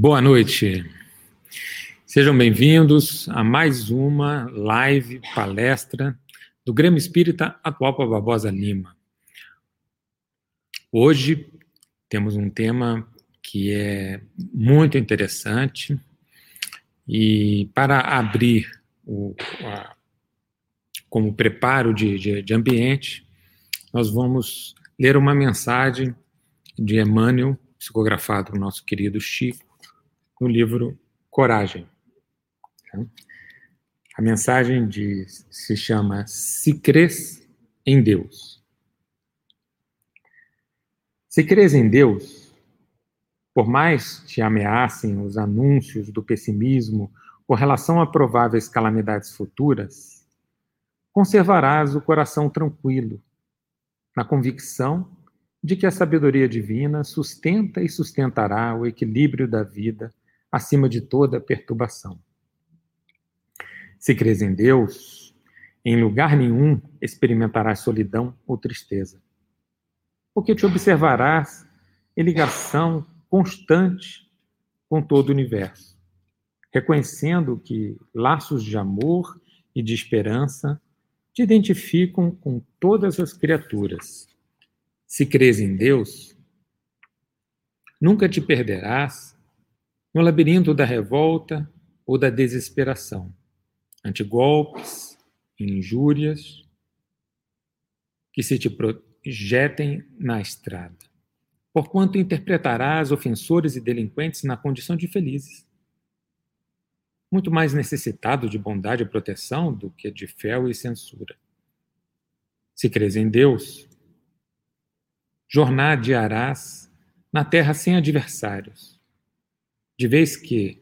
Boa noite. Sejam bem-vindos a mais uma live palestra do Grêmio Espírita Atual para Barbosa Lima. Hoje temos um tema que é muito interessante e para abrir o, a, como preparo de, de, de ambiente, nós vamos ler uma mensagem de Emmanuel, psicografado pelo nosso querido Chico, no livro Coragem. A mensagem diz, se chama Se crês em Deus. Se crês em Deus, por mais te ameacem os anúncios do pessimismo com relação a prováveis calamidades futuras, conservarás o coração tranquilo, na convicção de que a sabedoria divina sustenta e sustentará o equilíbrio da vida acima de toda perturbação. Se crês em Deus, em lugar nenhum experimentarás solidão ou tristeza, porque te observarás em ligação constante com todo o universo, reconhecendo que laços de amor e de esperança te identificam com todas as criaturas. Se crês em Deus, nunca te perderás no labirinto da revolta ou da desesperação, ante golpes injúrias que se te projetem na estrada. Porquanto interpretarás ofensores e delinquentes na condição de felizes, muito mais necessitado de bondade e proteção do que de fel e censura. Se crês em Deus, jornadearás na terra sem adversários, de vez que,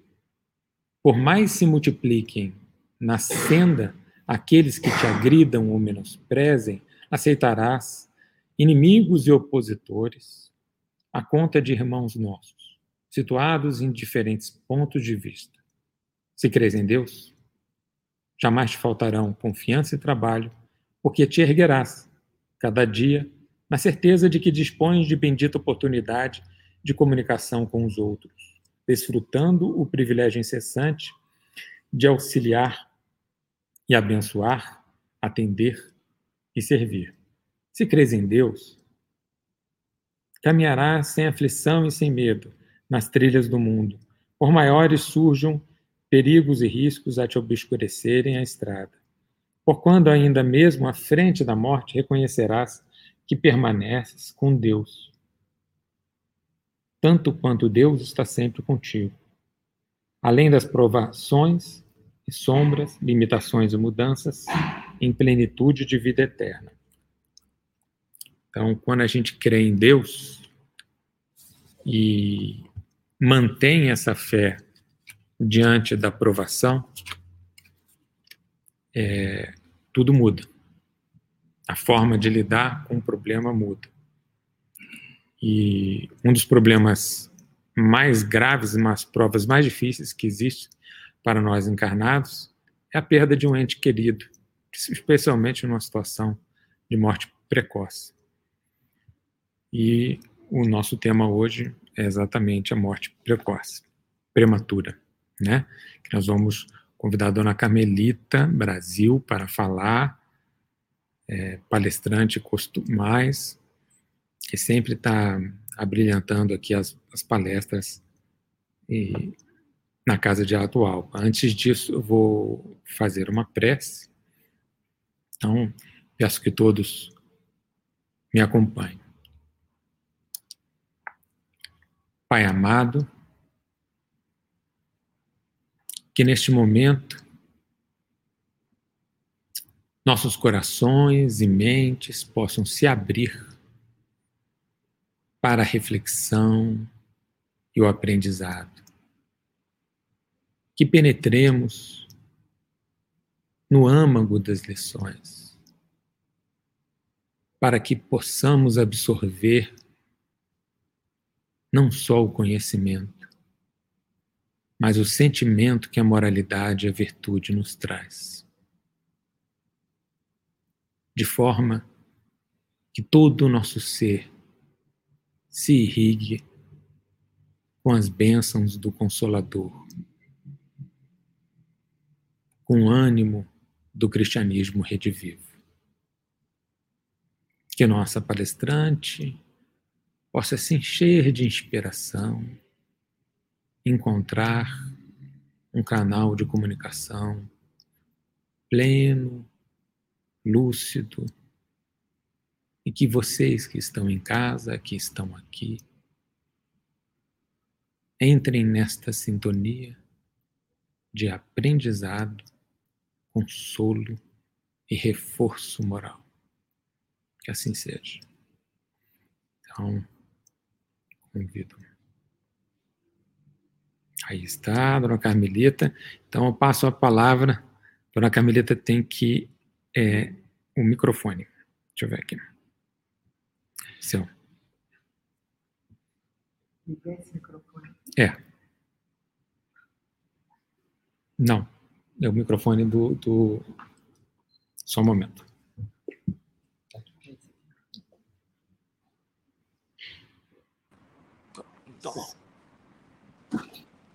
por mais se multipliquem na senda aqueles que te agridam ou menosprezem, aceitarás inimigos e opositores a conta de irmãos nossos, situados em diferentes pontos de vista. Se crês em Deus, jamais te faltarão confiança e trabalho, porque te erguerás, cada dia, na certeza de que dispões de bendita oportunidade de comunicação com os outros desfrutando o privilégio incessante de auxiliar e abençoar, atender e servir. Se crês em Deus, caminharás sem aflição e sem medo nas trilhas do mundo, por maiores surjam perigos e riscos a te obscurecerem a estrada. Por quando ainda mesmo à frente da morte reconhecerás que permaneces com Deus tanto quanto Deus está sempre contigo. Além das provações e sombras, limitações e mudanças, em plenitude de vida eterna. Então, quando a gente crê em Deus e mantém essa fé diante da provação, é, tudo muda. A forma de lidar com o problema muda. E um dos problemas mais graves, umas provas mais difíceis que existe para nós encarnados é a perda de um ente querido, especialmente numa situação de morte precoce. E o nosso tema hoje é exatamente a morte precoce, prematura, né? Nós vamos convidar a dona Carmelita Brasil para falar, é, palestrante costumais, que sempre está abrilhantando aqui as, as palestras e, na Casa de Atual. Antes disso, eu vou fazer uma prece. Então, peço que todos me acompanhem. Pai amado, que neste momento nossos corações e mentes possam se abrir para a reflexão e o aprendizado. Que penetremos no âmago das lições, para que possamos absorver não só o conhecimento, mas o sentimento que a moralidade e a virtude nos traz. De forma que todo o nosso ser se irrigue com as bênçãos do Consolador, com o ânimo do cristianismo redivivo. Que nossa palestrante possa se encher de inspiração, encontrar um canal de comunicação pleno, lúcido, e que vocês que estão em casa, que estão aqui, entrem nesta sintonia de aprendizado, consolo e reforço moral. Que assim seja. Então, convido. Aí está, dona Carmelita. Então, eu passo a palavra. Dona Carmelita tem que. É, o microfone. Deixa eu ver aqui. Seu. É. Não. É o microfone do. do... Só um momento.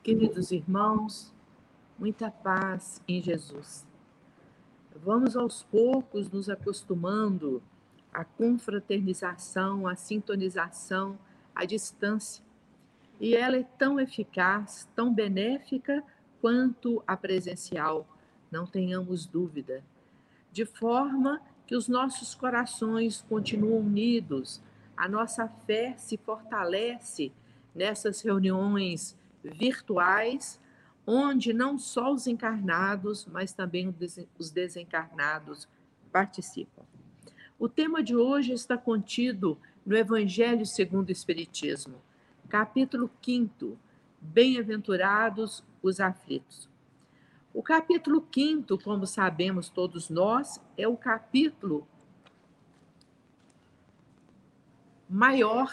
Queridos irmãos, muita paz em Jesus. Vamos aos poucos nos acostumando à confraternização, à sintonização, à distância. E ela é tão eficaz, tão benéfica quanto a presencial, não tenhamos dúvida. De forma que os nossos corações continuam unidos, a nossa fé se fortalece nessas reuniões virtuais, onde não só os encarnados, mas também os desencarnados participam. O tema de hoje está contido no Evangelho segundo o Espiritismo, capítulo 5, Bem-aventurados os aflitos. O capítulo 5, como sabemos todos nós, é o capítulo maior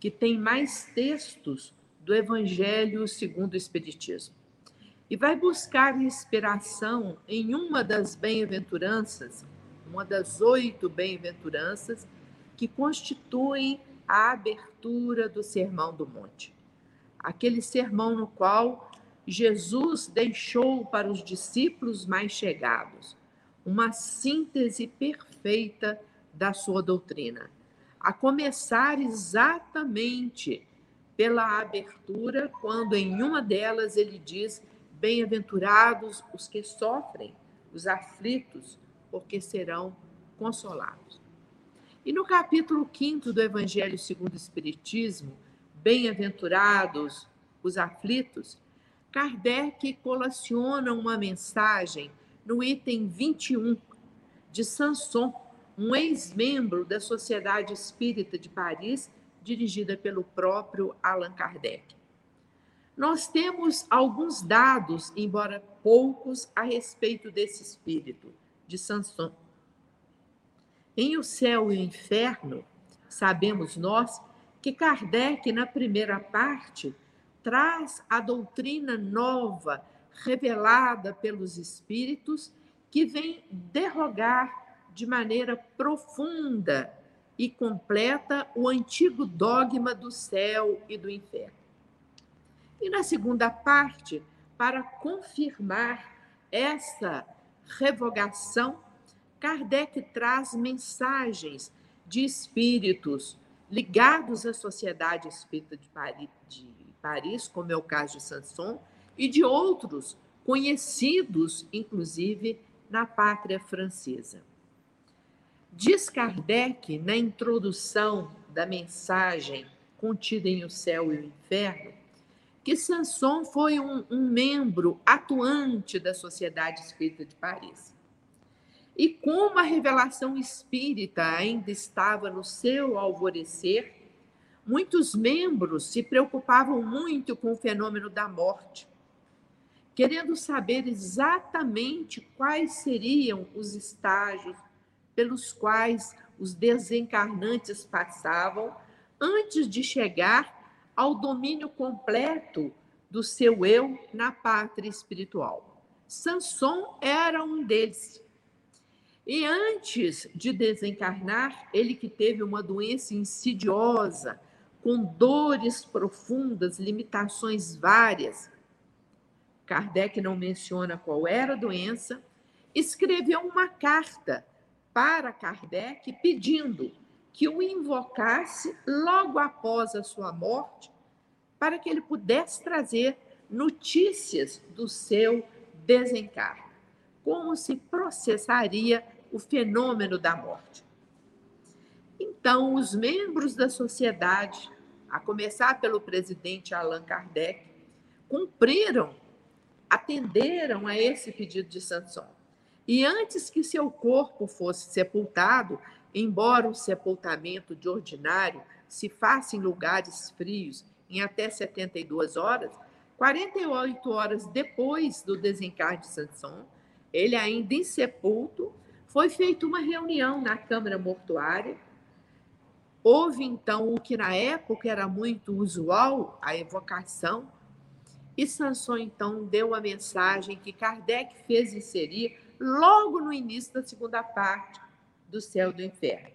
que tem mais textos do Evangelho segundo o Espiritismo. E vai buscar inspiração em uma das bem-aventuranças, uma das oito bem-aventuranças que constituem a abertura do Sermão do Monte. Aquele sermão no qual Jesus deixou para os discípulos mais chegados uma síntese perfeita da sua doutrina a começar exatamente pela abertura, quando em uma delas ele diz: Bem-aventurados os que sofrem, os aflitos, porque serão consolados. E no capítulo 5 do Evangelho segundo o Espiritismo, Bem-aventurados os aflitos, Kardec colaciona uma mensagem no item 21 de Sanson, um ex-membro da Sociedade Espírita de Paris, dirigida pelo próprio Allan Kardec. Nós temos alguns dados, embora poucos, a respeito desse espírito de Sanson. Em O Céu e o Inferno, sabemos nós que Kardec, na primeira parte, traz a doutrina nova revelada pelos espíritos que vem derrogar de maneira profunda e completa o antigo dogma do céu e do inferno. E na segunda parte, para confirmar essa revogação, Kardec traz mensagens de espíritos ligados à Sociedade Espírita de Paris, de Paris, como é o caso de Sanson, e de outros conhecidos, inclusive, na pátria francesa. Diz Kardec, na introdução da mensagem contida em O Céu e o Inferno, que Sanson foi um, um membro atuante da Sociedade Espírita de Paris. E como a revelação espírita ainda estava no seu alvorecer, muitos membros se preocupavam muito com o fenômeno da morte, querendo saber exatamente quais seriam os estágios pelos quais os desencarnantes passavam antes de chegar ao domínio completo do seu eu na pátria espiritual. Sanson era um deles. E antes de desencarnar, ele que teve uma doença insidiosa, com dores profundas, limitações várias. Kardec não menciona qual era a doença, escreveu uma carta para Kardec pedindo que o invocasse logo após a sua morte, para que ele pudesse trazer notícias do seu desencarno, como se processaria o fenômeno da morte. Então, os membros da sociedade, a começar pelo presidente Allan Kardec, cumpriram, atenderam a esse pedido de Sanson. E antes que seu corpo fosse sepultado, embora o sepultamento de ordinário se faça em lugares frios em até 72 horas, 48 horas depois do desencarne de Sanson, ele ainda insepulto, foi feita uma reunião na Câmara Mortuária. Houve então o que na época era muito usual, a evocação, e Sanson então deu a mensagem que Kardec fez inserir logo no início da segunda parte do Céu e do Inferno,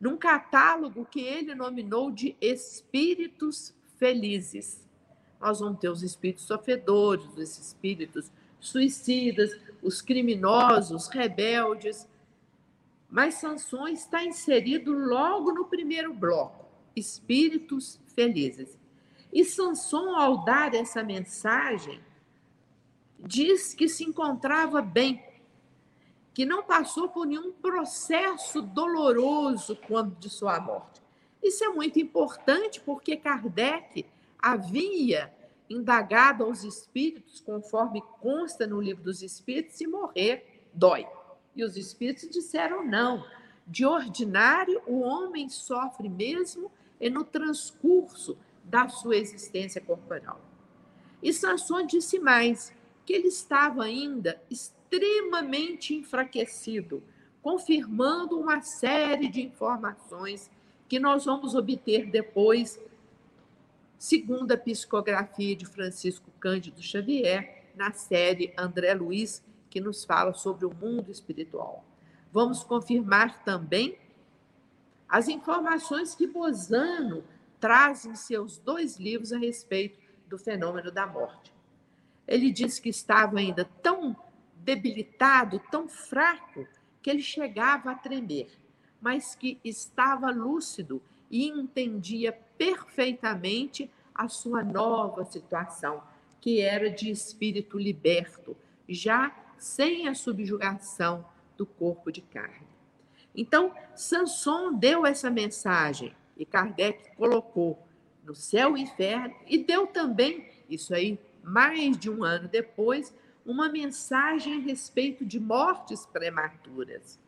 num catálogo que ele nominou de Espíritos Felizes. Nós vamos ter os espíritos sofredores, os espíritos suicidas, os criminosos, rebeldes. Mas Sansão está inserido logo no primeiro bloco, espíritos felizes. E Sansão, ao dar essa mensagem, diz que se encontrava bem, que não passou por nenhum processo doloroso quando de sua morte. Isso é muito importante porque Kardec havia indagado aos espíritos, conforme consta no livro dos espíritos, se morrer dói. E os espíritos disseram não. De ordinário, o homem sofre mesmo e no transcurso da sua existência corporal. E Sansão disse mais, que ele estava ainda extremamente enfraquecido, confirmando uma série de informações que nós vamos obter depois, segundo a psicografia de Francisco Cândido Xavier, na série André Luiz, que nos fala sobre o mundo espiritual. Vamos confirmar também as informações que Bozano traz em seus dois livros a respeito do fenômeno da morte. Ele diz que estava ainda tão debilitado, tão fraco, que ele chegava a tremer, mas que estava lúcido e entendia perfeitamente a sua nova situação, que era de espírito liberto, já sem a subjugação do corpo de carne. Então, Sanson deu essa mensagem e Kardec colocou no céu e inferno e deu também, isso aí mais de um ano depois, uma mensagem a respeito de mortes prematuras.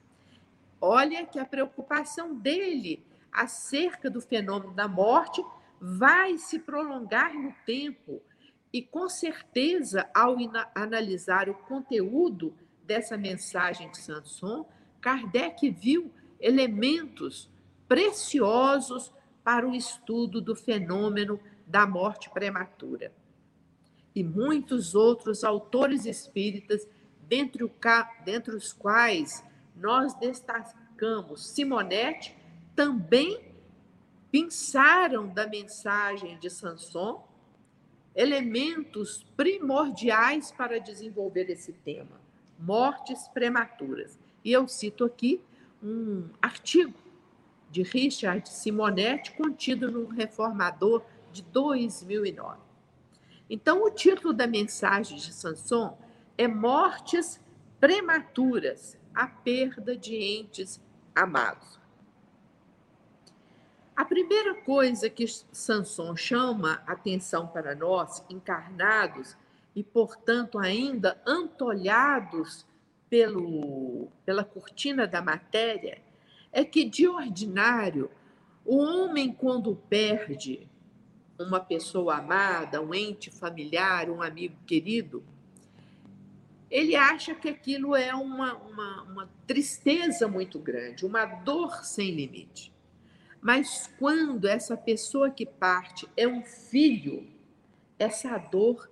Olha que a preocupação dele acerca do fenômeno da morte vai se prolongar no tempo. E com certeza, ao analisar o conteúdo dessa mensagem de Sanson, Kardec viu elementos preciosos para o estudo do fenômeno da morte prematura e muitos outros autores espíritas, dentre, o, dentre os quais nós destacamos Simonetti, também pensaram da mensagem de Sanson elementos primordiais para desenvolver esse tema, mortes prematuras. E eu cito aqui um artigo de Richard Simonetti contido no Reformador de 2009. Então, o título da mensagem de Sanson é Mortes Prematuras, a perda de entes amados. A primeira coisa que Sanson chama atenção para nós, encarnados e, portanto, ainda antolhados pelo, pela cortina da matéria, é que, de ordinário, o homem, quando perde uma pessoa amada, um ente familiar, um amigo querido, ele acha que aquilo é uma, uma, uma tristeza muito grande, uma dor sem limite. Mas quando essa pessoa que parte é um filho, essa dor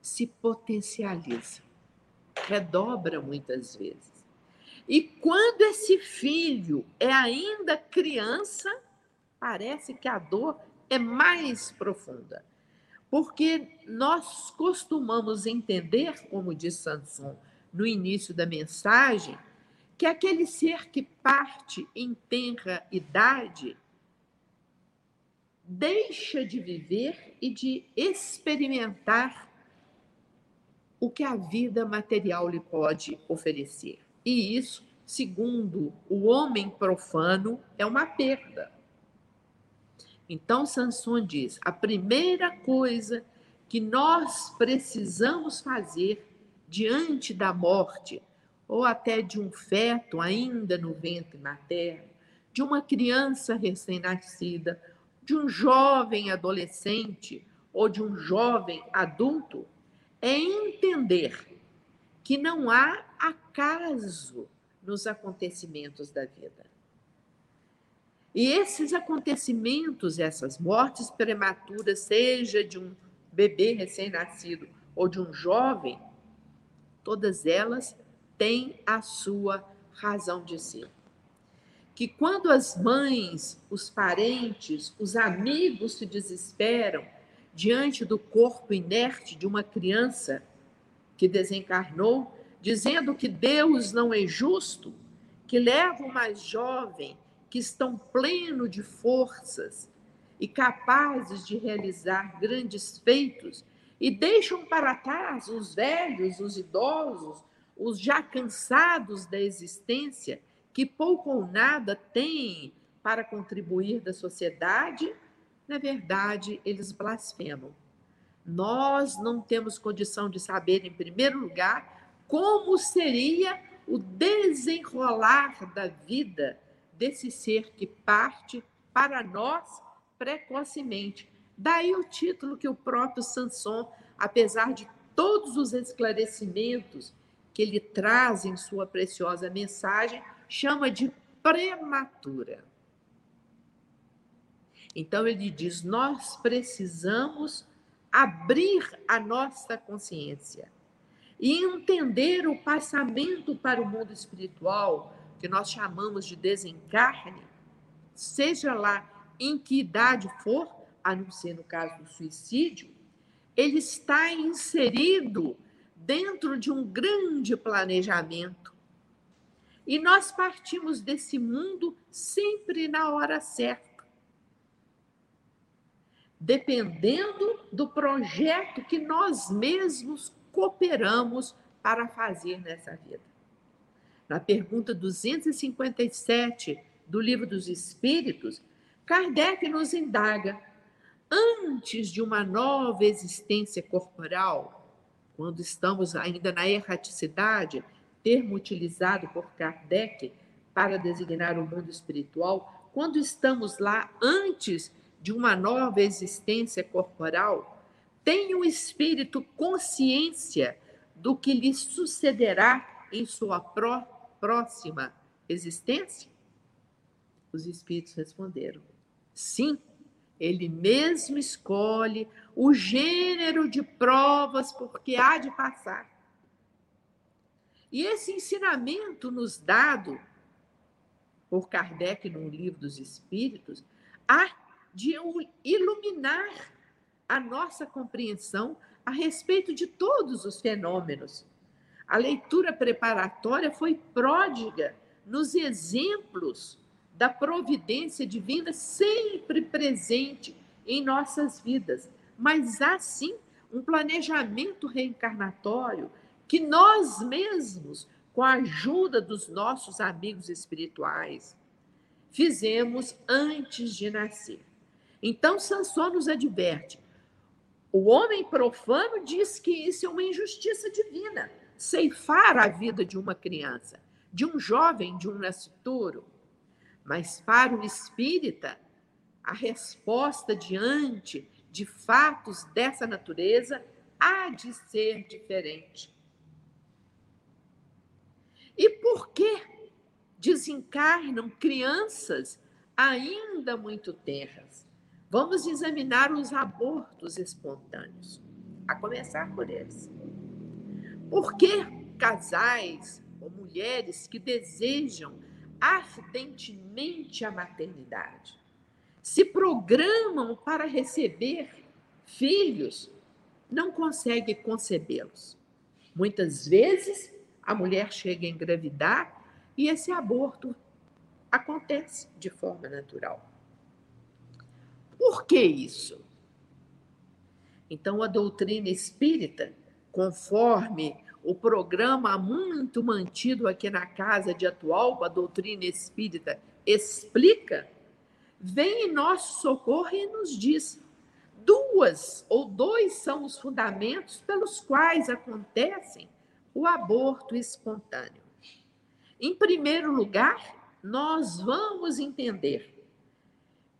se potencializa, redobra muitas vezes. E quando esse filho é ainda criança, Parece que a dor é mais profunda. Porque nós costumamos entender, como diz Sanson no início da mensagem, que aquele ser que parte em tenra idade deixa de viver e de experimentar o que a vida material lhe pode oferecer. E isso, segundo o homem profano, é uma perda. Então, Sanson diz: a primeira coisa que nós precisamos fazer diante da morte, ou até de um feto ainda no ventre materno, de uma criança recém-nascida, de um jovem adolescente ou de um jovem adulto é entender que não há acaso nos acontecimentos da vida. E esses acontecimentos, essas mortes prematuras, seja de um bebê recém-nascido ou de um jovem, todas elas têm a sua razão de ser. Que quando as mães, os parentes, os amigos se desesperam diante do corpo inerte de uma criança que desencarnou, dizendo que Deus não é justo, que leva o mais jovem, que estão pleno de forças e capazes de realizar grandes feitos, e deixam para trás os velhos, os idosos, os já cansados da existência que pouco ou nada têm para contribuir da sociedade, na verdade, eles blasfemam. Nós não temos condição de saber, em primeiro lugar, como seria o desenrolar da vida desse ser que parte para nós precocemente. Daí o título que o próprio Sanson, apesar de todos os esclarecimentos que ele traz em sua preciosa mensagem, chama de prematura. Então ele diz: nós precisamos abrir a nossa consciência e entender o passamento para o mundo espiritual, que nós chamamos de desencarne, seja lá em que idade for, a não ser no caso do suicídio, ele está inserido dentro de um grande planejamento e nós partimos desse mundo sempre na hora certa. Dependendo do projeto que nós mesmos cooperamos para fazer nessa vida. Na pergunta 257 do Livro dos Espíritos, Kardec nos indaga: antes de uma nova existência corporal, quando estamos ainda na erraticidade, termo utilizado por Kardec para designar o mundo espiritual, quando estamos lá antes de uma nova existência corporal, tem o espírito consciência do que lhe sucederá em sua pró próxima existência? Os espíritos responderam: sim, ele mesmo escolhe o gênero de provas porque há de passar. E esse ensinamento nos dado por Kardec no Livro dos Espíritos há de iluminar a nossa compreensão a respeito de todos os fenômenos. A leitura preparatória foi pródiga nos exemplos da providência divina sempre presente em nossas vidas, mas há sim um planejamento reencarnatório que nós mesmos, com a ajuda dos nossos amigos espirituais, fizemos antes de nascer. Então, Sansão nos adverte: o homem profano diz que isso é uma injustiça divina, ceifar a vida de uma criança, de um jovem, de um nascituro. Mas para o espírita, a resposta diante de fatos dessa natureza há de ser diferente. E por que desencarnam crianças ainda muito terras? Vamos examinar os abortos espontâneos, a começar por eles. Por que casais ou mulheres que desejam ardentemente a maternidade, se programam para receber filhos, não conseguem concebê-los. Muitas vezes a mulher chega a engravidar e esse aborto acontece de forma natural. Por que isso? Então, a doutrina espírita, conforme o programa muito mantido aqui na casa de Atual, a doutrina espírita explica, vem em nosso socorro e nos diz: duas ou dois são os fundamentos pelos quais acontecem o aborto espontâneo. Em primeiro lugar, nós vamos entender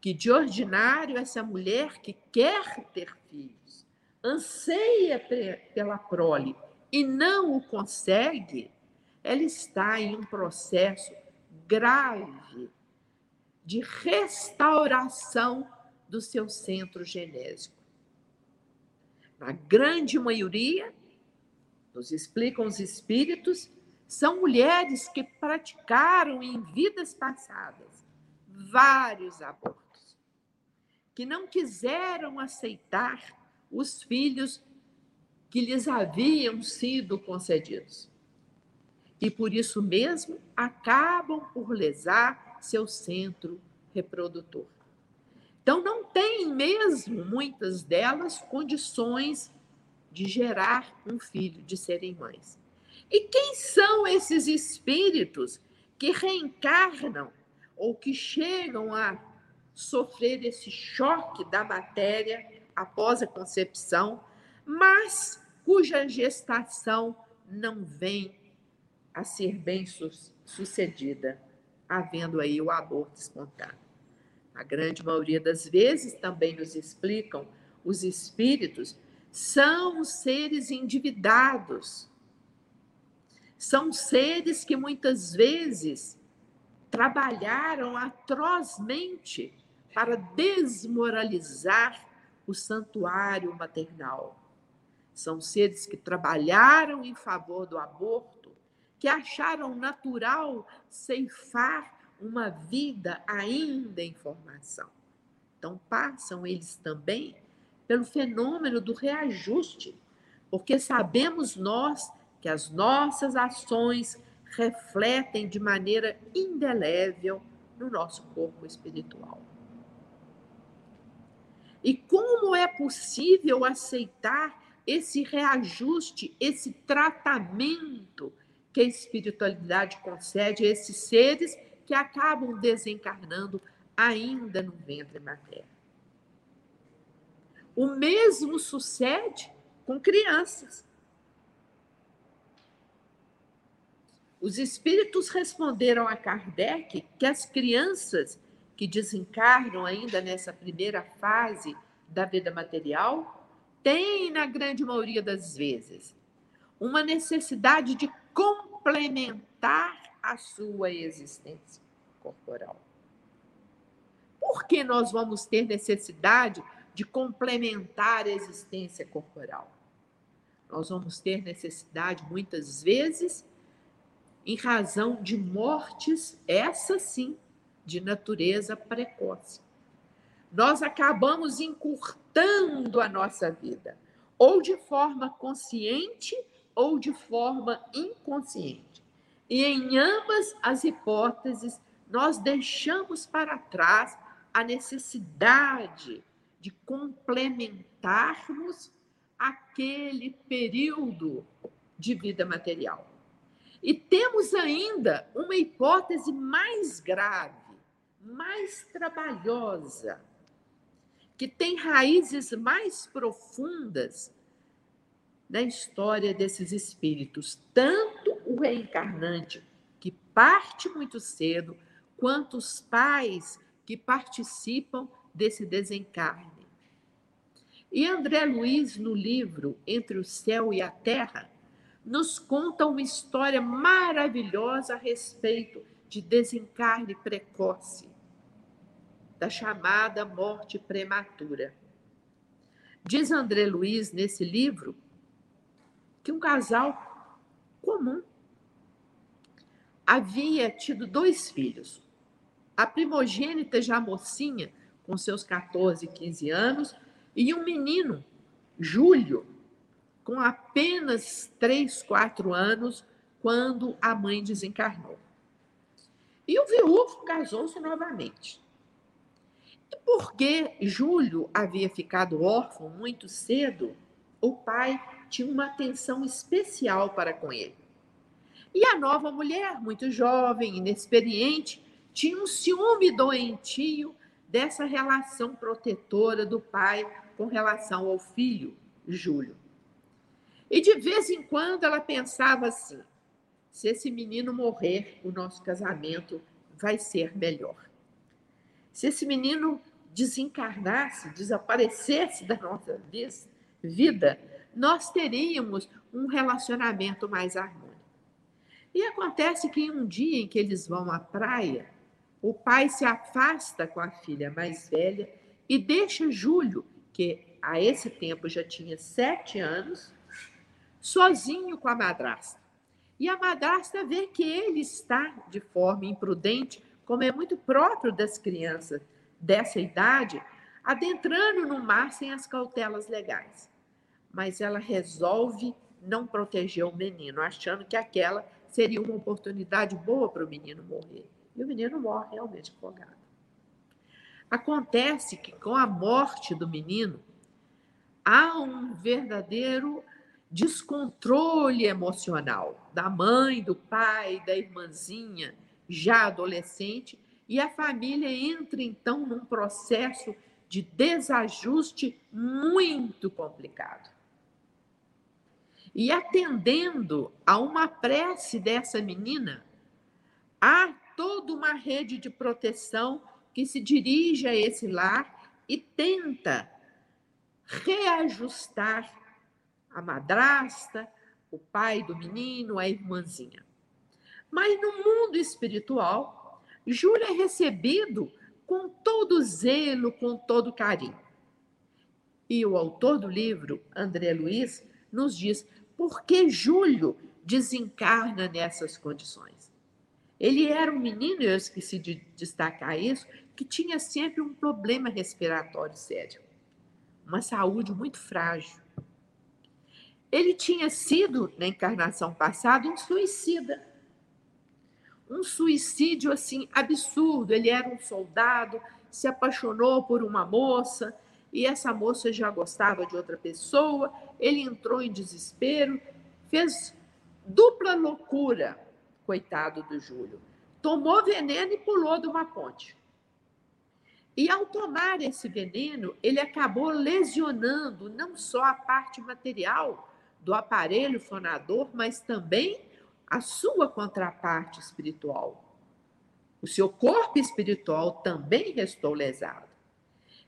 que de ordinário essa mulher que quer ter filhos, anseia pela prole e não o consegue, ela está em um processo grave de restauração do seu centro genésico. Na grande maioria, nos explicam os espíritos, são mulheres que praticaram em vidas passadas vários abortos que não quiseram aceitar os filhos que lhes haviam sido concedidos. E por isso mesmo acabam por lesar seu centro reprodutor. Então, não tem mesmo, muitas delas, condições de gerar um filho, de serem mães. E quem são esses espíritos que reencarnam ou que chegam a sofrer esse choque da matéria após a concepção, mas cuja gestação não vem a ser bem sucedida, havendo aí o aborto espontâneo. A grande maioria das vezes, também nos explicam, os espíritos são seres endividados. São seres que muitas vezes trabalharam atrozmente para desmoralizar o santuário maternal. São seres que trabalharam em favor do aborto, que acharam natural ceifar uma vida ainda em formação. Então, passam eles também pelo fenômeno do reajuste, porque sabemos nós que as nossas ações refletem de maneira indelével no nosso corpo espiritual. E como é possível aceitar esse reajuste, esse tratamento que a espiritualidade concede a esses seres que acabam desencarnando ainda no ventre materno? O mesmo sucede com crianças. Os espíritos responderam a Kardec que as crianças que desencarnam ainda nessa primeira fase da vida material, têm, na grande maioria das vezes, uma necessidade de complementar a sua existência corporal. Por que nós vamos ter necessidade de complementar a existência corporal? Nós vamos ter necessidade, muitas vezes, em razão de mortes, essa sim, de natureza precoce. Nós acabamos encurtando a nossa vida, ou de forma consciente ou de forma inconsciente. E em ambas as hipóteses, nós deixamos para trás a necessidade de complementarmos aquele período de vida material. E temos ainda uma hipótese mais grave, mais trabalhosa, que tem raízes mais profundas na história desses espíritos, tanto o reencarnante, que parte muito cedo, quanto os pais que participam desse desencarne. E André Luiz, no livro Entre o Céu e a Terra, nos conta uma história maravilhosa a respeito de desencarne precoce da chamada morte prematura. Diz André Luiz nesse livro que um casal comum havia tido dois filhos. A primogênita, já mocinha, com seus 14, 15 anos, e um menino, Júlio, com apenas 3, 4 anos, quando a mãe desencarnou. E o viúvo casou-se novamente. Porque Júlio havia ficado órfão muito cedo, o pai tinha uma atenção especial para com ele. E a nova mulher, muito jovem, inexperiente, tinha um ciúme doentio dessa relação protetora do pai com relação ao filho, Júlio. E de vez em quando ela pensava assim: se esse menino morrer, o nosso casamento vai ser melhor. Se esse menino desencarnasse, desaparecesse da nossa vida, nós teríamos um relacionamento mais harmônico. E acontece que um dia em que eles vão à praia, o pai se afasta com a filha mais velha e deixa Júlio, que a esse tempo já tinha sete anos, sozinho com a madrasta. E a madrasta vê que ele está de forma imprudente, como é muito próprio das crianças dessa idade, adentrando no mar sem as cautelas legais. Mas ela resolve não proteger o menino, achando que aquela seria uma oportunidade boa para o menino morrer. E o menino morre realmente afogado. Acontece que com a morte do menino, há um verdadeiro descontrole emocional da mãe, do pai, da irmãzinha, já adolescente, e a família entra então num processo de desajuste muito complicado. E atendendo a uma prece dessa menina, há toda uma rede de proteção que se dirige a esse lar e tenta reajustar a madrasta, o pai do menino, a irmãzinha. Mas no mundo espiritual, Júlio é recebido com todo zelo, com todo carinho. E o autor do livro, André Luiz, nos diz por que Júlio desencarna nessas condições. Ele era um menino, eu esqueci de destacar isso, que tinha sempre um problema respiratório sério, uma saúde muito frágil. Ele tinha sido, na encarnação passada, um suicida. Um suicídio assim absurdo. Ele era um soldado, se apaixonou por uma moça e essa moça já gostava de outra pessoa. Ele entrou em desespero, fez dupla loucura, coitado do Júlio. Tomou veneno e pulou de uma ponte. E ao tomar esse veneno, ele acabou lesionando não só a parte material, do aparelho fonador, mas também a sua contraparte espiritual. O seu corpo espiritual também restou lesado.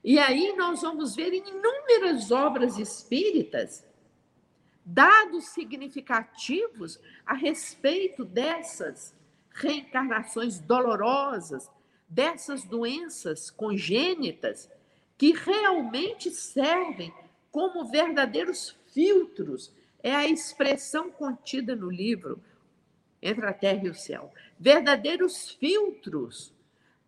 E aí nós vamos ver inúmeras obras espíritas dados significativos a respeito dessas reencarnações dolorosas, dessas doenças congênitas que realmente servem como verdadeiros filtros é a expressão contida no livro Entre a Terra e o Céu. Verdadeiros filtros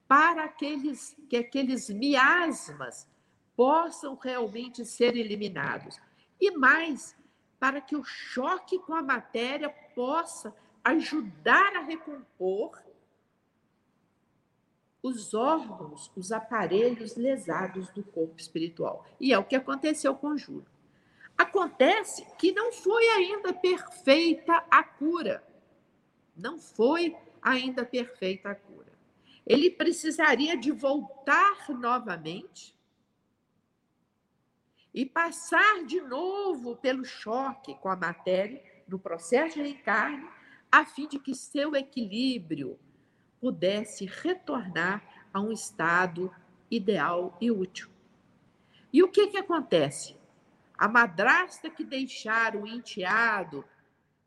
para aqueles, que aqueles miasmas possam realmente ser eliminados. E mais, para que o choque com a matéria possa ajudar a recompor os órgãos, os aparelhos lesados do corpo espiritual. E é o que aconteceu com Júlio. Acontece que não foi ainda perfeita a cura. Não foi ainda perfeita a cura. Ele precisaria de voltar novamente e passar de novo pelo choque com a matéria no processo de reencarne, a fim de que seu equilíbrio pudesse retornar a um estado ideal e útil. E o que, que acontece? A madrasta que deixara o enteado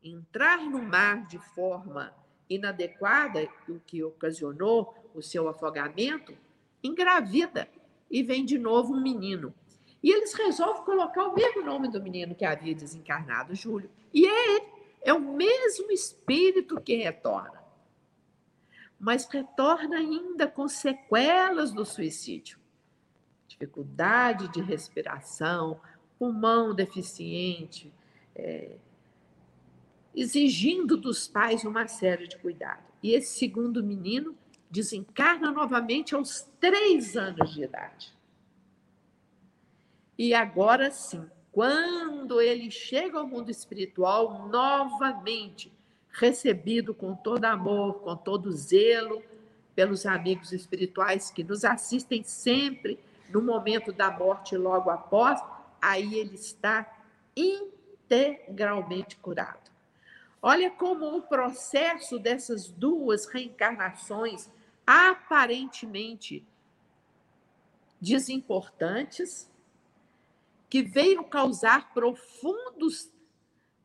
entrar no mar de forma inadequada, o que ocasionou o seu afogamento, engravida e vem de novo um menino. E eles resolvem colocar o mesmo nome do menino que havia desencarnado, Júlio. E é ele, é o mesmo espírito que retorna. Mas retorna ainda com sequelas do suicídio. dificuldade de respiração, pulmão deficiente, é, exigindo dos pais uma série de cuidados. E esse segundo menino desencarna novamente aos três anos de idade. E agora sim, quando ele chega ao mundo espiritual, novamente recebido com todo amor, com todo zelo pelos amigos espirituais que nos assistem sempre no momento da morte logo após, aí ele está integralmente curado. Olha como o processo dessas duas reencarnações aparentemente desimportantes, que veio causar profundos,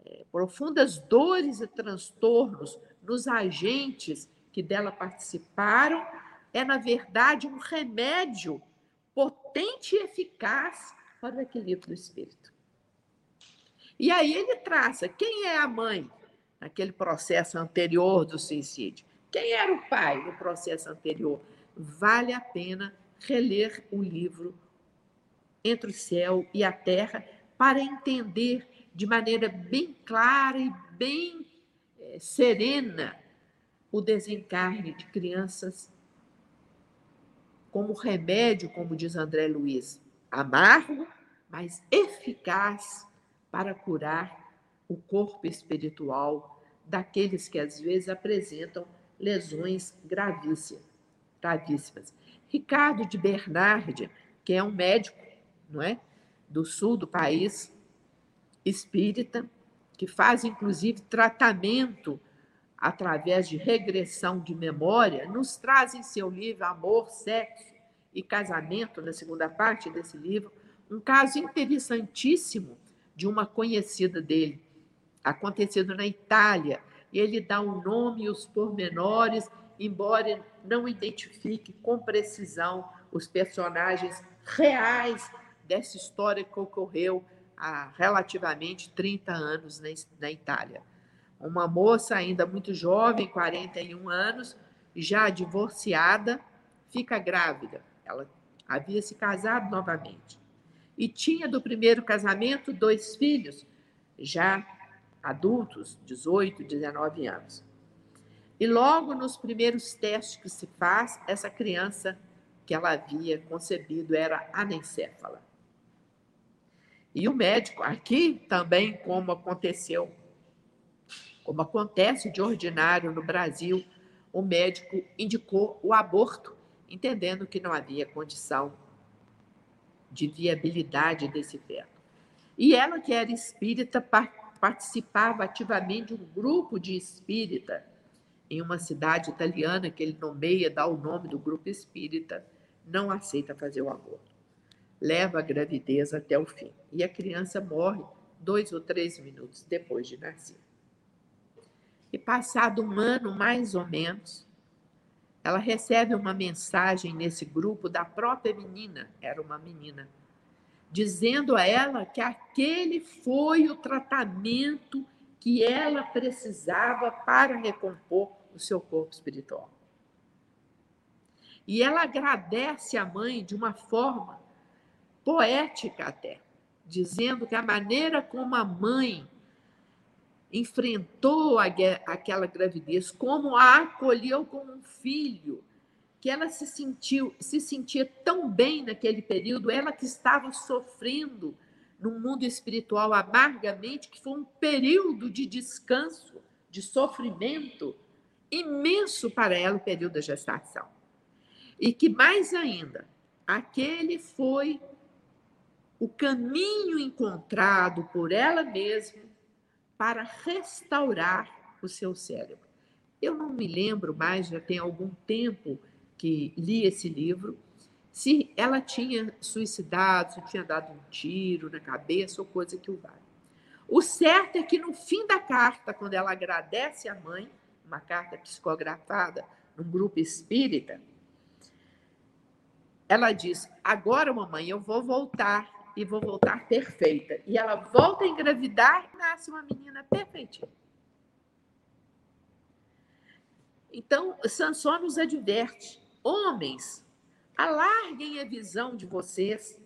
é, profundas dores e transtornos nos agentes que dela participaram, é, na verdade, um remédio potente e eficaz para o equilíbrio do espírito. E aí ele traça quem é a mãe naquele processo anterior do suicídio, quem era o pai no processo anterior. Vale a pena reler o livro Entre o Céu e a Terra para entender de maneira bem clara e bem é, serena o desencarne de crianças como remédio, como diz André Luiz, amargo, mas eficaz para curar o corpo espiritual daqueles que às vezes apresentam lesões gravíssimas. Ricardo de Bernardi, que é um médico, não é, do sul do país, espírita, que faz inclusive tratamento através de regressão de memória, nos traz em seu livro Amor, Sexo e Casamento, na segunda parte desse livro, um caso interessantíssimo de uma conhecida dele, acontecido na Itália. E ele dá o um nome e os pormenores, embora não identifique com precisão os personagens reais dessa história que ocorreu há relativamente 30 anos na Itália. Uma moça ainda muito jovem, 41 anos, já divorciada, fica grávida. Ela havia se casado novamente. E tinha do primeiro casamento dois filhos, já adultos, 18, 19 anos. E logo nos primeiros testes que se faz, essa criança que ela havia concebido era anencéfala. E o médico, aqui também, como aconteceu como acontece de ordinário no Brasil, o médico indicou o aborto, entendendo que não havia condição de viabilidade desse feto. E ela, que era espírita, participava ativamente de um grupo de espírita em uma cidade italiana que ele nomeia, dá o nome do grupo espírita, não aceita fazer o aborto. Leva a gravidez até o fim. E a criança morre dois ou três minutos depois de nascer. E passado um ano, mais ou menos, ela recebe uma mensagem nesse grupo da própria menina, era uma menina, dizendo a ela que aquele foi o tratamento que ela precisava para recompor o seu corpo espiritual. E ela agradece a mãe de uma forma poética até, dizendo que a maneira como a mãe enfrentou aquela gravidez, como a acolheu como um filho, que ela se sentiu, se sentia tão bem naquele período, ela que estava sofrendo no mundo espiritual amargamente, que foi um período de descanso, de sofrimento imenso para ela o período da gestação. E que mais ainda, aquele foi o caminho encontrado por ela mesma para restaurar o seu cérebro. Eu não me lembro mais, já tem algum tempo que li esse livro, se ela tinha suicidado, se tinha dado um tiro na cabeça ou coisa que o vale. O certo é que no fim da carta, quando ela agradece à mãe, uma carta psicografada num grupo espírita, ela diz: Agora, mamãe, eu vou voltar e vou voltar perfeita. E ela volta a engravidar e nasce uma menina perfeitinha. Então, Sansão nos adverte: homens, alarguem a visão de vocês,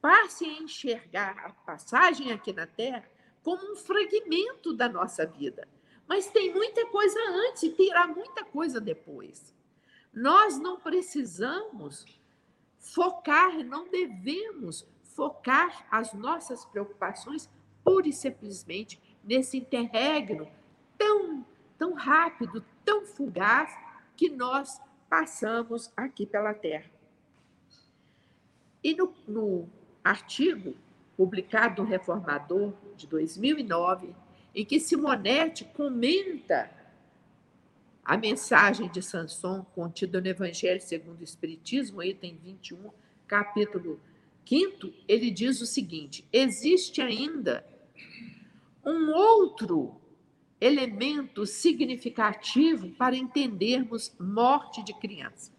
passem a enxergar a passagem aqui na Terra como um fragmento da nossa vida. Mas tem muita coisa antes e terá muita coisa depois. Nós não precisamos focar, não devemos focar as nossas preocupações pura e simplesmente nesse interregno tão, tão rápido, tão fugaz que nós passamos aqui pela Terra. E no, no artigo publicado no Reformador de 2009, em que Simonetti comenta a mensagem de Sanson contida no Evangelho segundo o Espiritismo, item 21, capítulo 5, ele diz o seguinte: existe ainda um outro elemento significativo para entendermos morte de criança.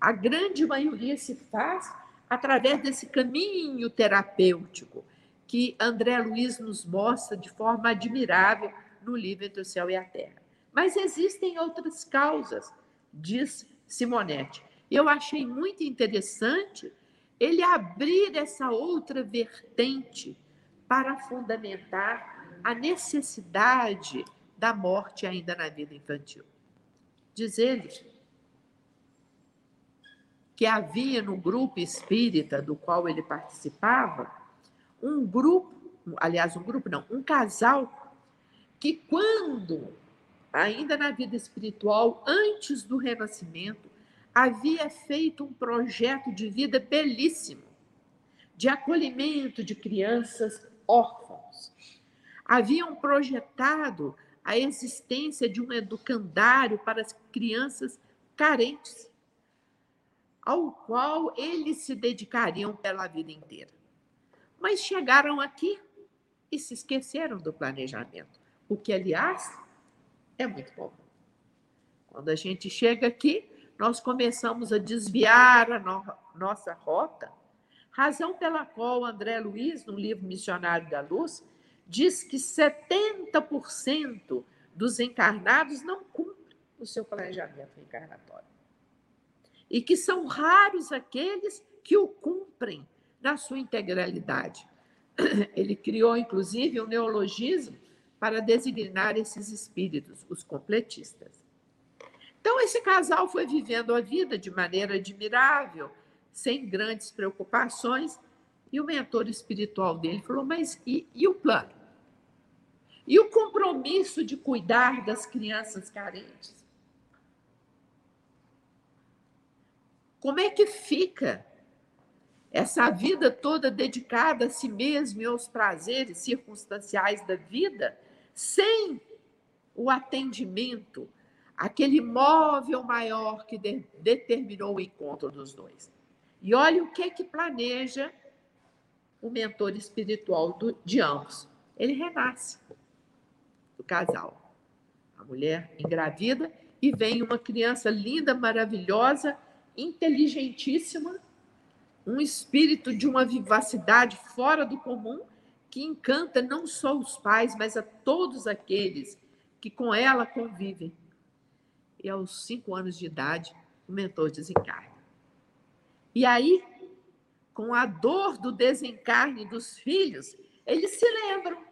A grande maioria se faz através desse caminho terapêutico que André Luiz nos mostra de forma admirável no livro Entre o Céu e a Terra. Mas existem outras causas, diz Simonetti. Eu achei muito interessante ele abrir essa outra vertente para fundamentar a necessidade da morte ainda na vida infantil. Diz ele que havia no grupo espírita do qual ele participava um grupo, aliás, um grupo não, um casal que quando ainda na vida espiritual, antes do renascimento, havia feito um projeto de vida belíssimo, de acolhimento de crianças órfãos. Haviam projetado a existência de um educandário para as crianças carentes, ao qual eles se dedicariam pela vida inteira. Mas chegaram aqui e se esqueceram do planejamento, o que, aliás, é muito bom. Quando a gente chega aqui, nós começamos a desviar a no nossa rota, razão pela qual André Luiz, no livro Missionário da Luz, diz que 70% dos encarnados não cumprem o seu planejamento encarnatório. E que são raros aqueles que o cumprem na sua integralidade. Ele criou, inclusive, um neologismo para designar esses espíritos, os completistas. Então, esse casal foi vivendo a vida de maneira admirável, sem grandes preocupações, e o mentor espiritual dele falou: Mas e, e o plano? E o compromisso de cuidar das crianças carentes? Como é que fica essa vida toda dedicada a si mesmo e aos prazeres circunstanciais da vida, sem o atendimento, aquele móvel maior que de, determinou o encontro dos dois? E olha o que que planeja o mentor espiritual do, de ambos. Ele renasce casal. A mulher engravida e vem uma criança linda, maravilhosa, inteligentíssima, um espírito de uma vivacidade fora do comum que encanta não só os pais, mas a todos aqueles que com ela convivem. E aos cinco anos de idade, o mentor desencarna. E aí, com a dor do desencarne dos filhos, eles se lembram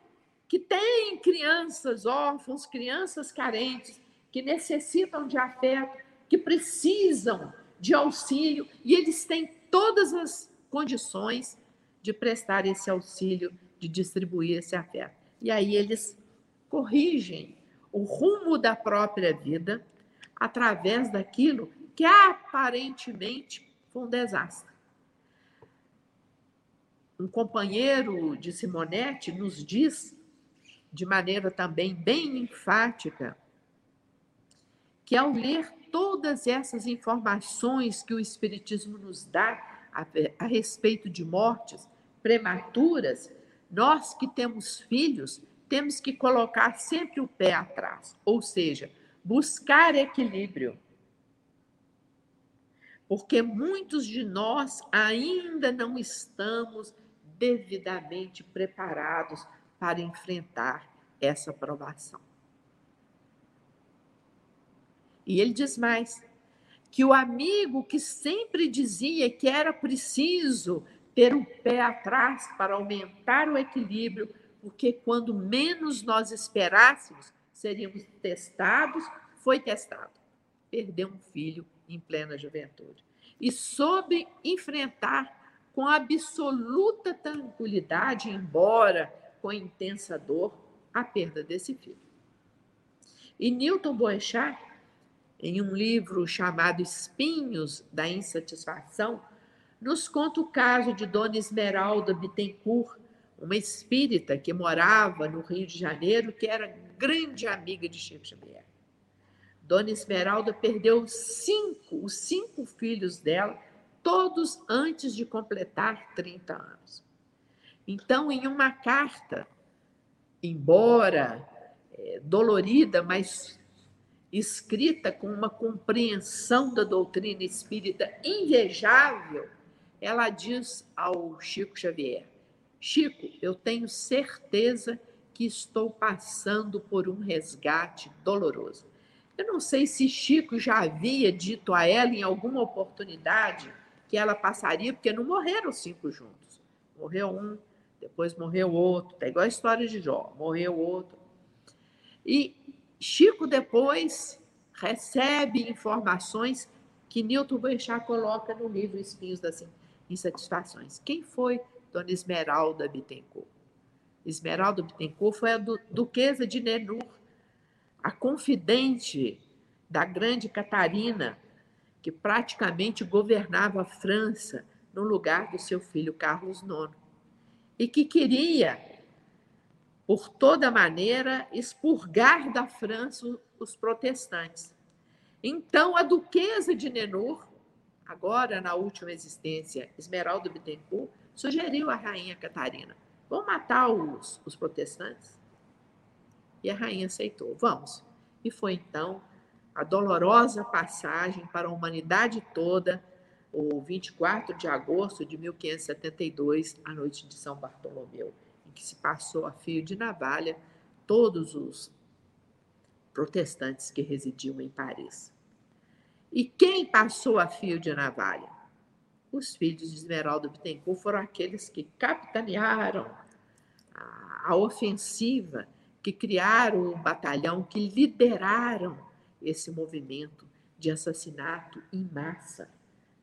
que tem crianças órfãos, crianças carentes, que necessitam de afeto, que precisam de auxílio, e eles têm todas as condições de prestar esse auxílio, de distribuir esse afeto. E aí eles corrigem o rumo da própria vida através daquilo que aparentemente foi um desastre. Um companheiro de Simonetti nos diz de maneira também bem enfática, que ao ler todas essas informações que o Espiritismo nos dá a, a respeito de mortes prematuras, nós que temos filhos, temos que colocar sempre o pé atrás, ou seja, buscar equilíbrio. Porque muitos de nós ainda não estamos devidamente preparados para enfrentar essa provação. E ele diz mais: que o amigo que sempre dizia que era preciso ter um pé atrás para aumentar o equilíbrio, porque quando menos nós esperássemos, seríamos testados, foi testado. Perdeu um filho em plena juventude. E soube enfrentar com absoluta tranquilidade, embora com intensa dor, a perda desse filho. E Newton Boechat, em um livro chamado Espinhos da Insatisfação, nos conta o caso de Dona Esmeralda Bittencourt, uma espírita que morava no Rio de Janeiro, que era grande amiga de Chico Xavier. Dona Esmeralda perdeu cinco, os cinco filhos dela, todos antes de completar 30 anos. Então, em uma carta, embora é, dolorida, mas escrita com uma compreensão da doutrina espírita invejável, ela diz ao Chico Xavier: Chico, eu tenho certeza que estou passando por um resgate doloroso. Eu não sei se Chico já havia dito a ela em alguma oportunidade que ela passaria, porque não morreram cinco juntos. Morreu um, depois morreu outro, é igual a história de Jó, morreu outro. E Chico depois recebe informações que Newton Boechat coloca no livro Espinhos das Insatisfações. Quem foi Dona Esmeralda Bittencourt? Esmeralda Bittencourt foi a duquesa de Nenur, a confidente da grande Catarina, que praticamente governava a França no lugar do seu filho Carlos IX, e que queria, por toda maneira, expurgar da França os protestantes. Então, a duquesa de Nenur, agora na última existência, Esmeralda Bittencourt, sugeriu à rainha Catarina: vamos matar os, os protestantes? E a rainha aceitou, vamos. E foi então a dolorosa passagem para a humanidade toda, o 24 de agosto de 1572, a noite de São Bartolomeu, em que se passou a fio de navalha todos os protestantes que residiam em Paris. E quem passou a fio de navalha? Os filhos de Esmeralda Bittencourt foram aqueles que capitanearam a, a ofensiva, que criaram o batalhão, que lideraram esse movimento de assassinato em massa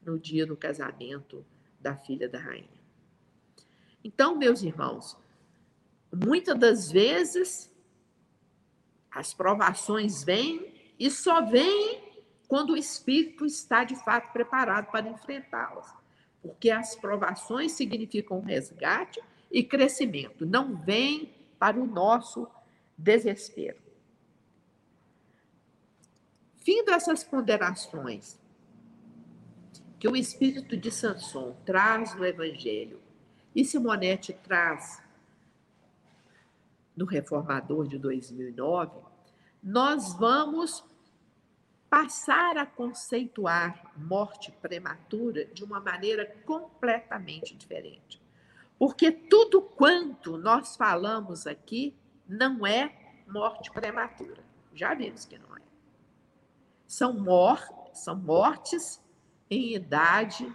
no dia do casamento da filha da rainha. Então, meus irmãos, muitas das vezes as provações vêm e só vêm quando o espírito está de fato preparado para enfrentá-las. Porque as provações significam resgate e crescimento, não vem para o nosso desespero. Findo essas ponderações que o espírito de Sanson traz no Evangelho e Simonete traz no Reformador de 2009, nós vamos passar a conceituar morte prematura de uma maneira completamente diferente. Porque tudo quanto nós falamos aqui não é morte prematura. Já vimos que não é. São, mor são mortes em idade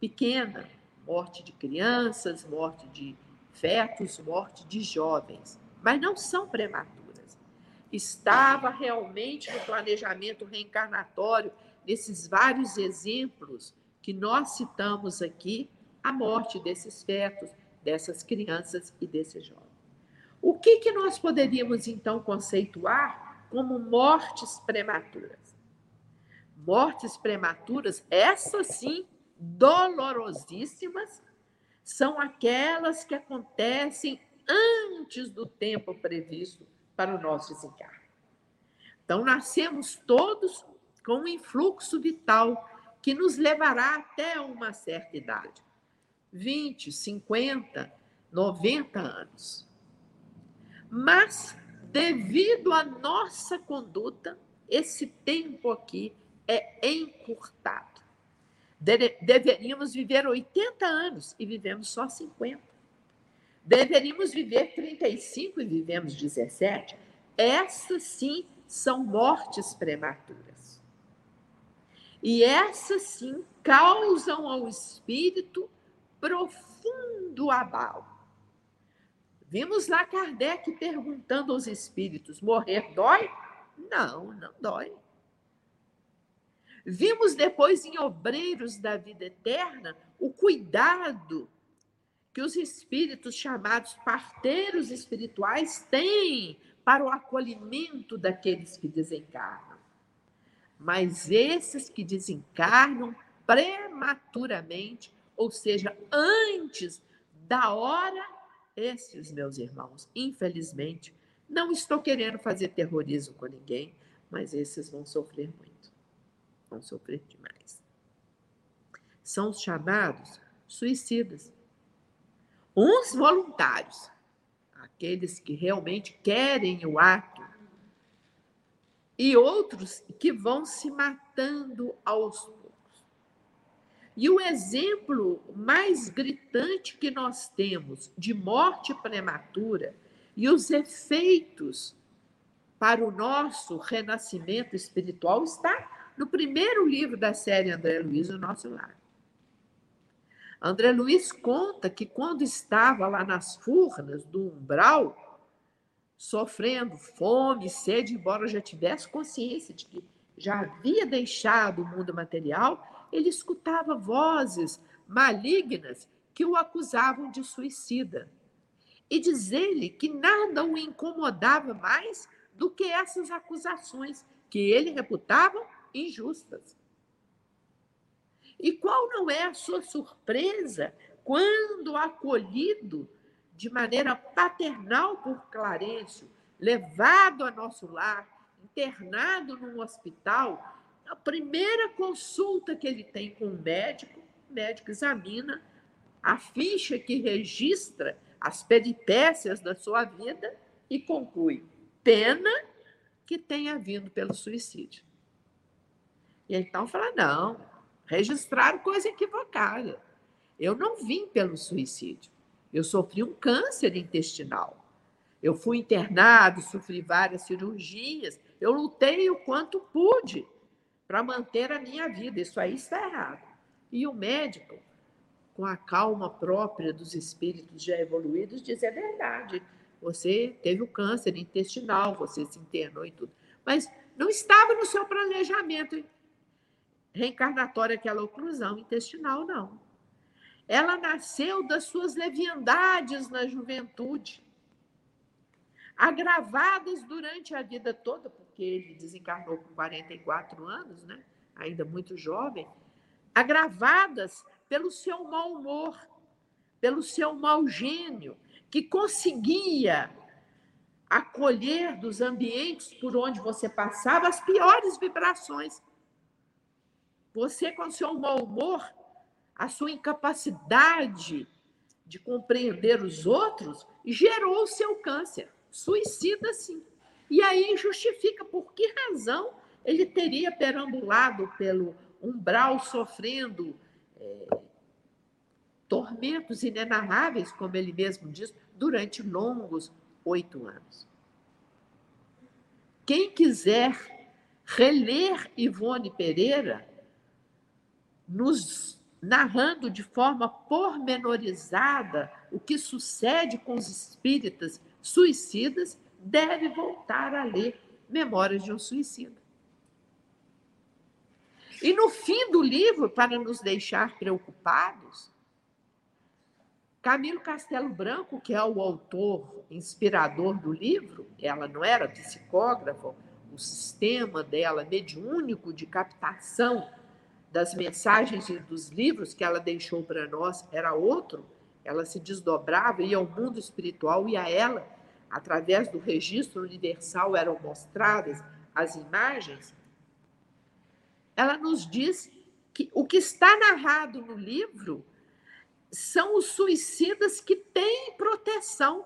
pequena, morte de crianças, morte de fetos, morte de jovens, mas não são prematuras. Estava realmente no planejamento reencarnatório, nesses vários exemplos que nós citamos aqui, a morte desses fetos, dessas crianças e desses jovens. O que, que nós poderíamos então conceituar como mortes prematuras? Mortes prematuras, essas sim, dolorosíssimas, são aquelas que acontecem antes do tempo previsto para o nosso desencarne. Então, nascemos todos com um influxo vital que nos levará até uma certa idade 20, 50, 90 anos. Mas, devido à nossa conduta, esse tempo aqui é encurtado. deveríamos viver 80 anos e vivemos só 50. Deveríamos viver 35 e vivemos 17. Essas sim são mortes prematuras. E essas sim causam ao espírito profundo abalo. Vimos lá Kardec perguntando aos espíritos: morrer dói? Não, não dói. Vimos depois em Obreiros da Vida Eterna o cuidado que os espíritos chamados parteiros espirituais têm para o acolhimento daqueles que desencarnam. Mas esses que desencarnam prematuramente, ou seja, antes da hora, esses, meus irmãos, infelizmente, não estou querendo fazer terrorismo com ninguém, mas esses vão sofrer muito. Vão sofrer demais. São os chamados suicidas. Uns voluntários, aqueles que realmente querem o ato, e outros que vão se matando aos poucos. E o exemplo mais gritante que nós temos de morte prematura e os efeitos para o nosso renascimento espiritual está no primeiro livro da série André Luiz, O Nosso Lar. André Luiz conta que quando estava lá nas furnas do umbral, sofrendo fome, sede, embora já tivesse consciência de que já havia deixado o mundo material, ele escutava vozes malignas que o acusavam de suicida. E diz ele que nada o incomodava mais do que essas acusações que ele reputava injustas. E qual não é a sua surpresa quando acolhido de maneira paternal por Clarencio, levado a nosso lar, internado num hospital, a primeira consulta que ele tem com o médico, o médico examina a ficha que registra as peripécias da sua vida e conclui: pena que tenha vindo pelo suicídio. E então fala: não, registraram coisa equivocada. Eu não vim pelo suicídio. Eu sofri um câncer intestinal. Eu fui internado, sofri várias cirurgias. Eu lutei o quanto pude para manter a minha vida. Isso aí está errado. E o médico, com a calma própria dos espíritos já evoluídos, diz: é verdade. Você teve o câncer intestinal, você se internou e tudo. Mas não estava no seu planejamento reencarnatória, aquela oclusão intestinal, não. Ela nasceu das suas leviandades na juventude, agravadas durante a vida toda, porque ele desencarnou com 44 anos, né? ainda muito jovem, agravadas pelo seu mau humor, pelo seu mau gênio, que conseguia acolher dos ambientes por onde você passava as piores vibrações você, com seu mau humor, a sua incapacidade de compreender os outros, gerou o seu câncer. Suicida, sim. E aí justifica por que razão ele teria perambulado pelo umbral sofrendo é, tormentos inenarráveis, como ele mesmo diz, durante longos oito anos. Quem quiser reler Ivone Pereira, nos narrando de forma pormenorizada o que sucede com os espíritas suicidas, deve voltar a ler Memórias de um Suicida. E no fim do livro, para nos deixar preocupados, Camilo Castelo Branco, que é o autor inspirador do livro, ela não era psicógrafa, o sistema dela mediúnico de captação das mensagens e dos livros que ela deixou para nós era outro, ela se desdobrava, ia ao mundo espiritual e a ela, através do registro universal, eram mostradas as imagens. Ela nos diz que o que está narrado no livro são os suicidas que têm proteção.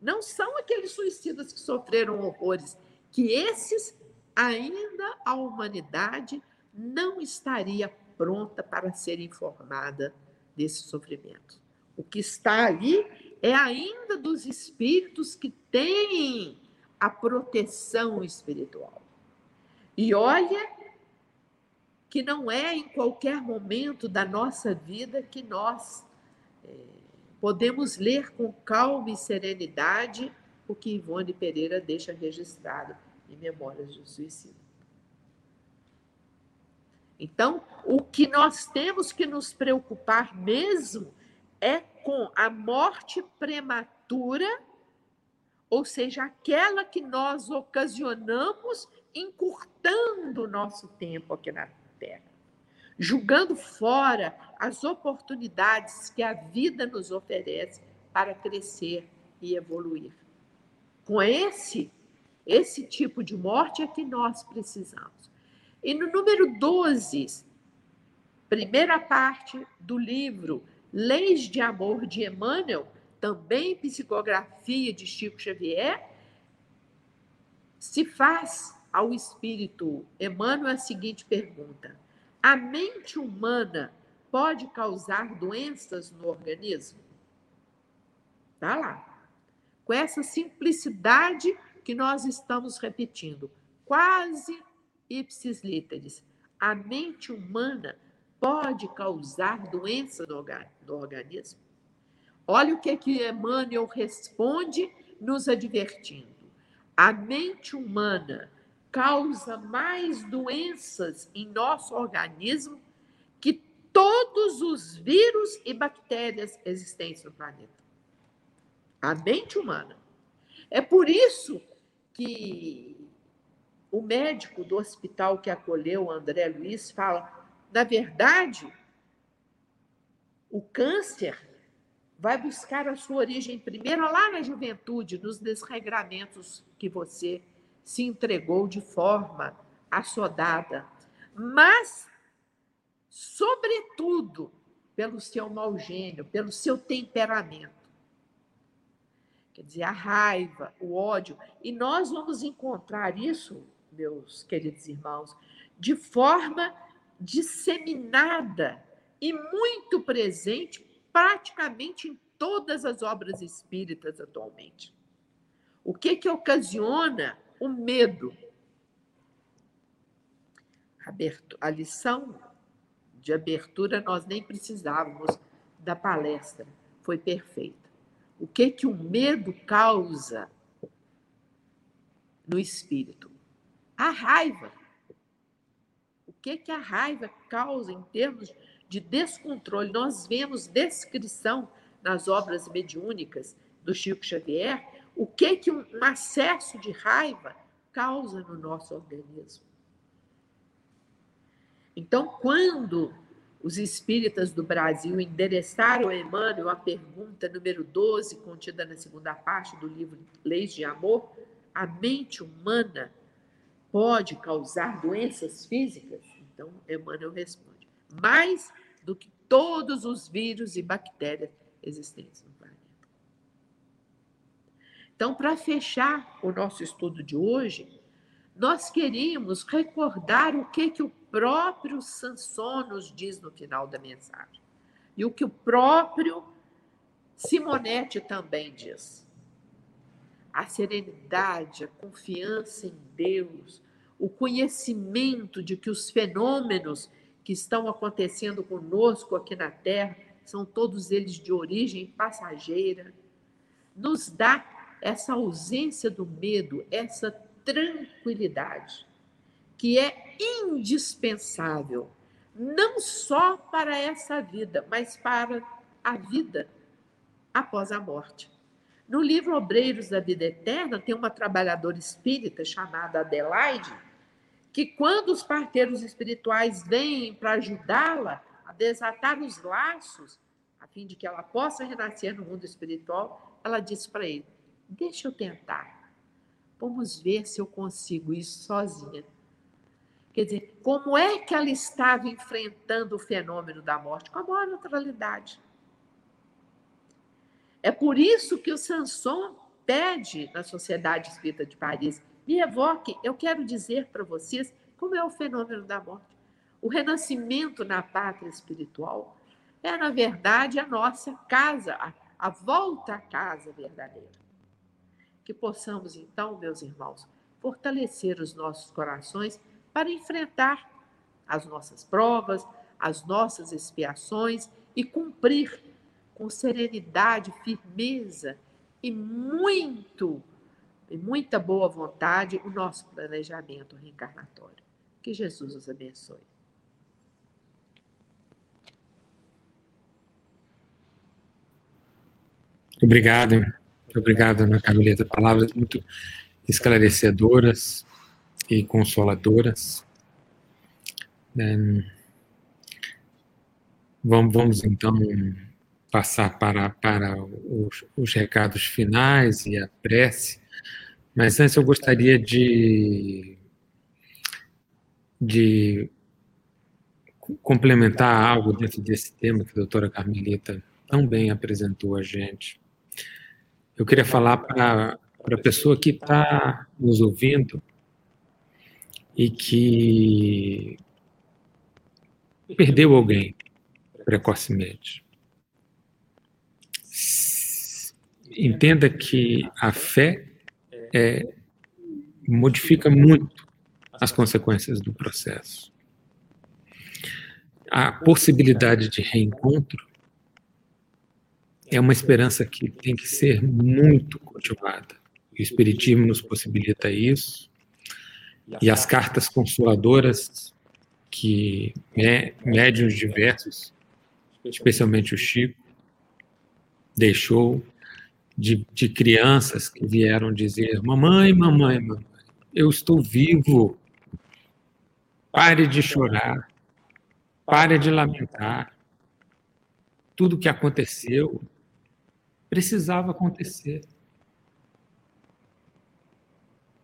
Não são aqueles suicidas que sofreram horrores, que esses ainda a humanidade não estaria pronta para ser informada desse sofrimento. O que está ali é ainda dos espíritos que têm a proteção espiritual. E olha que não é em qualquer momento da nossa vida que nós é, podemos ler com calma e serenidade o que Ivone Pereira deixa registrado em Memórias do Suicídio. Então, o que nós temos que nos preocupar mesmo é com a morte prematura, ou seja, aquela que nós ocasionamos encurtando o nosso tempo aqui na Terra, julgando fora as oportunidades que a vida nos oferece para crescer e evoluir. Com esse esse tipo de morte é que nós precisamos. E no número 12, primeira parte do livro Leis de Amor de Emmanuel, também psicografia de Chico Xavier, se faz ao espírito Emmanuel a seguinte pergunta: A mente humana pode causar doenças no organismo? Tá lá. Com essa simplicidade que nós estamos repetindo, quase ipsis literis. A mente humana pode causar doença no, organismo? Olha o que, que Emmanuel responde, nos advertindo. A mente humana causa mais doenças em nosso organismo que todos os vírus e bactérias existentes no planeta. A mente humana. É por isso que o médico do hospital que acolheu André Luiz fala: na verdade, o câncer vai buscar a sua origem primeiro lá na juventude, nos desregramentos que você se entregou de forma assodada, mas, sobretudo, pelo seu mau gênio, pelo seu temperamento. Quer dizer, a raiva, o ódio. E nós vamos encontrar isso, meus queridos irmãos, de forma disseminada e muito presente praticamente em todas as obras espíritas atualmente. O que que ocasiona o medo? A lição de abertura nós nem precisávamos da palestra, foi perfeita. O que que o medo causa no espírito? A raiva. O que que a raiva causa em termos de descontrole? Nós vemos descrição nas obras mediúnicas do Chico Xavier o que que um acesso de raiva causa no nosso organismo. Então, quando os espíritas do Brasil endereçaram a Emmanuel a pergunta número 12, contida na segunda parte do livro Leis de Amor, a mente humana pode causar doenças físicas? Então, Emmanuel responde: mais do que todos os vírus e bactérias existentes no planeta. Então, para fechar o nosso estudo de hoje, nós queríamos recordar o que, que o próprio Sanson nos diz no final da mensagem. E o que o próprio Simonetti também diz. A serenidade, a confiança em Deus, o conhecimento de que os fenômenos que estão acontecendo conosco aqui na Terra são todos eles de origem passageira, nos dá essa ausência do medo, essa tranquilidade, que é indispensável, não só para essa vida, mas para a vida após a morte. No livro Obreiros da Vida Eterna, tem uma trabalhadora espírita chamada Adelaide, que quando os parteiros espirituais vêm para ajudá-la a desatar os laços, a fim de que ela possa renascer no mundo espiritual, ela diz para ele: Deixa eu tentar. Vamos ver se eu consigo isso sozinha. Quer dizer, como é que ela estava enfrentando o fenômeno da morte? Com a maior naturalidade. É por isso que o Sanson pede na Sociedade Espírita de Paris: me evoque, eu quero dizer para vocês como é o fenômeno da morte. O renascimento na pátria espiritual é, na verdade, a nossa casa, a, a volta à casa verdadeira. Que possamos, então, meus irmãos, fortalecer os nossos corações para enfrentar as nossas provas, as nossas expiações e cumprir com serenidade, firmeza e muito e muita boa vontade o nosso planejamento reencarnatório. Que Jesus os abençoe. Obrigado, obrigado, Ana Carmelita. Palavras muito esclarecedoras e consoladoras. Vamos, vamos então passar para, para os, os recados finais e a prece, mas antes eu gostaria de, de complementar algo dentro desse tema que a doutora Carmelita tão bem apresentou a gente. Eu queria falar para a pessoa que está nos ouvindo e que perdeu alguém precocemente. Entenda que a fé é, modifica muito as consequências do processo. A possibilidade de reencontro é uma esperança que tem que ser muito cultivada. O Espiritismo nos possibilita isso, e as cartas consoladoras que médios diversos, especialmente o Chico, deixou de, de crianças que vieram dizer: Mamãe, mamãe, mamãe, eu estou vivo. Pare de chorar, pare de lamentar. Tudo que aconteceu precisava acontecer.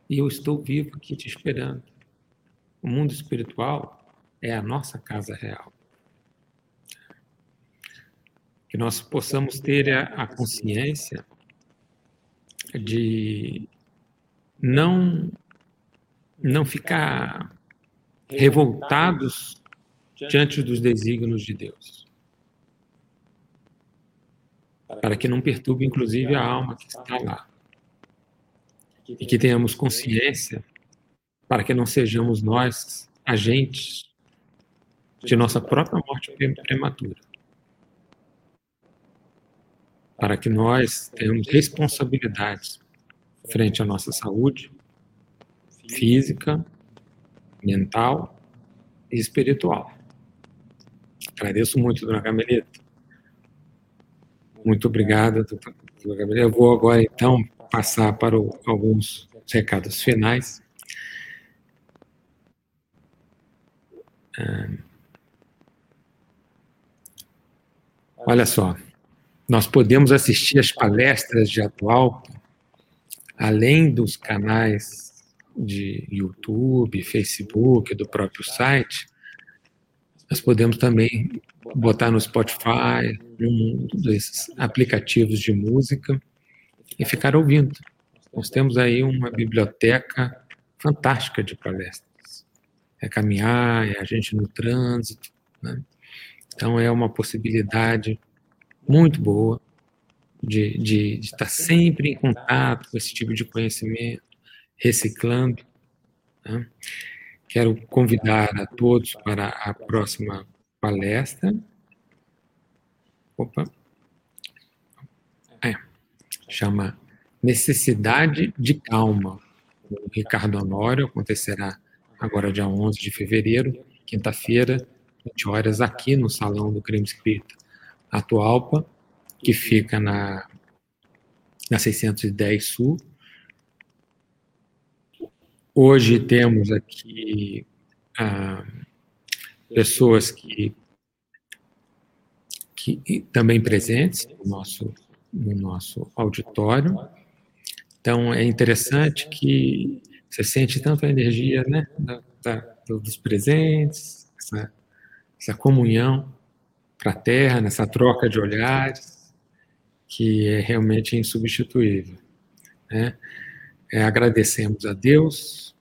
E eu estou vivo aqui te esperando. O mundo espiritual é a nossa casa real. Que nós possamos ter a, consciência de não não ficar revoltados diante dos desígnios de Deus para que não perturbe, inclusive, a alma que está lá. E que tenhamos consciência para que não sejamos nós agentes de nossa própria morte prematura. Para que nós tenhamos responsabilidades frente à nossa saúde física, mental e espiritual. Agradeço muito, dona Camelita. Muito obrigado, doutor Gabriel. Eu vou agora, então, passar para alguns recados finais. Olha só, nós podemos assistir as palestras de atual, além dos canais de YouTube, Facebook, do próprio site, nós podemos também botar no Spotify, num desses aplicativos de música e ficar ouvindo. Nós temos aí uma biblioteca fantástica de palestras. É caminhar, é a gente no trânsito. Né? Então, é uma possibilidade muito boa de, de, de, estar sempre em contato com esse tipo de conhecimento, reciclando. Né? Quero convidar a todos para a próxima palestra. Opa. É, chama Necessidade de Calma. O Ricardo Honório acontecerá agora dia 11 de fevereiro, quinta-feira, 20 horas, aqui no Salão do Crime Espírita Atualpa, que fica na, na 610 Sul. Hoje temos aqui ah, pessoas que, que também presentes no nosso, no nosso auditório. Então, é interessante que você sente tanto a energia né, da, da, dos presentes, essa, essa comunhão fraterna, essa troca de olhares, que é realmente insubstituível. Né? É, agradecemos a Deus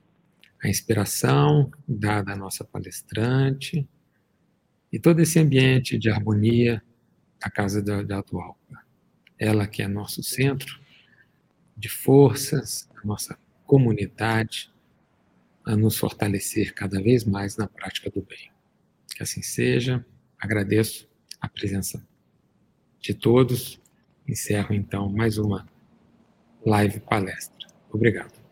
a inspiração dada à nossa palestrante e todo esse ambiente de harmonia da Casa da, da Atual. Ela que é nosso centro de forças, a nossa comunidade, a nos fortalecer cada vez mais na prática do bem. Que assim seja. Agradeço a presença de todos. Encerro então mais uma live palestra. Obrigado.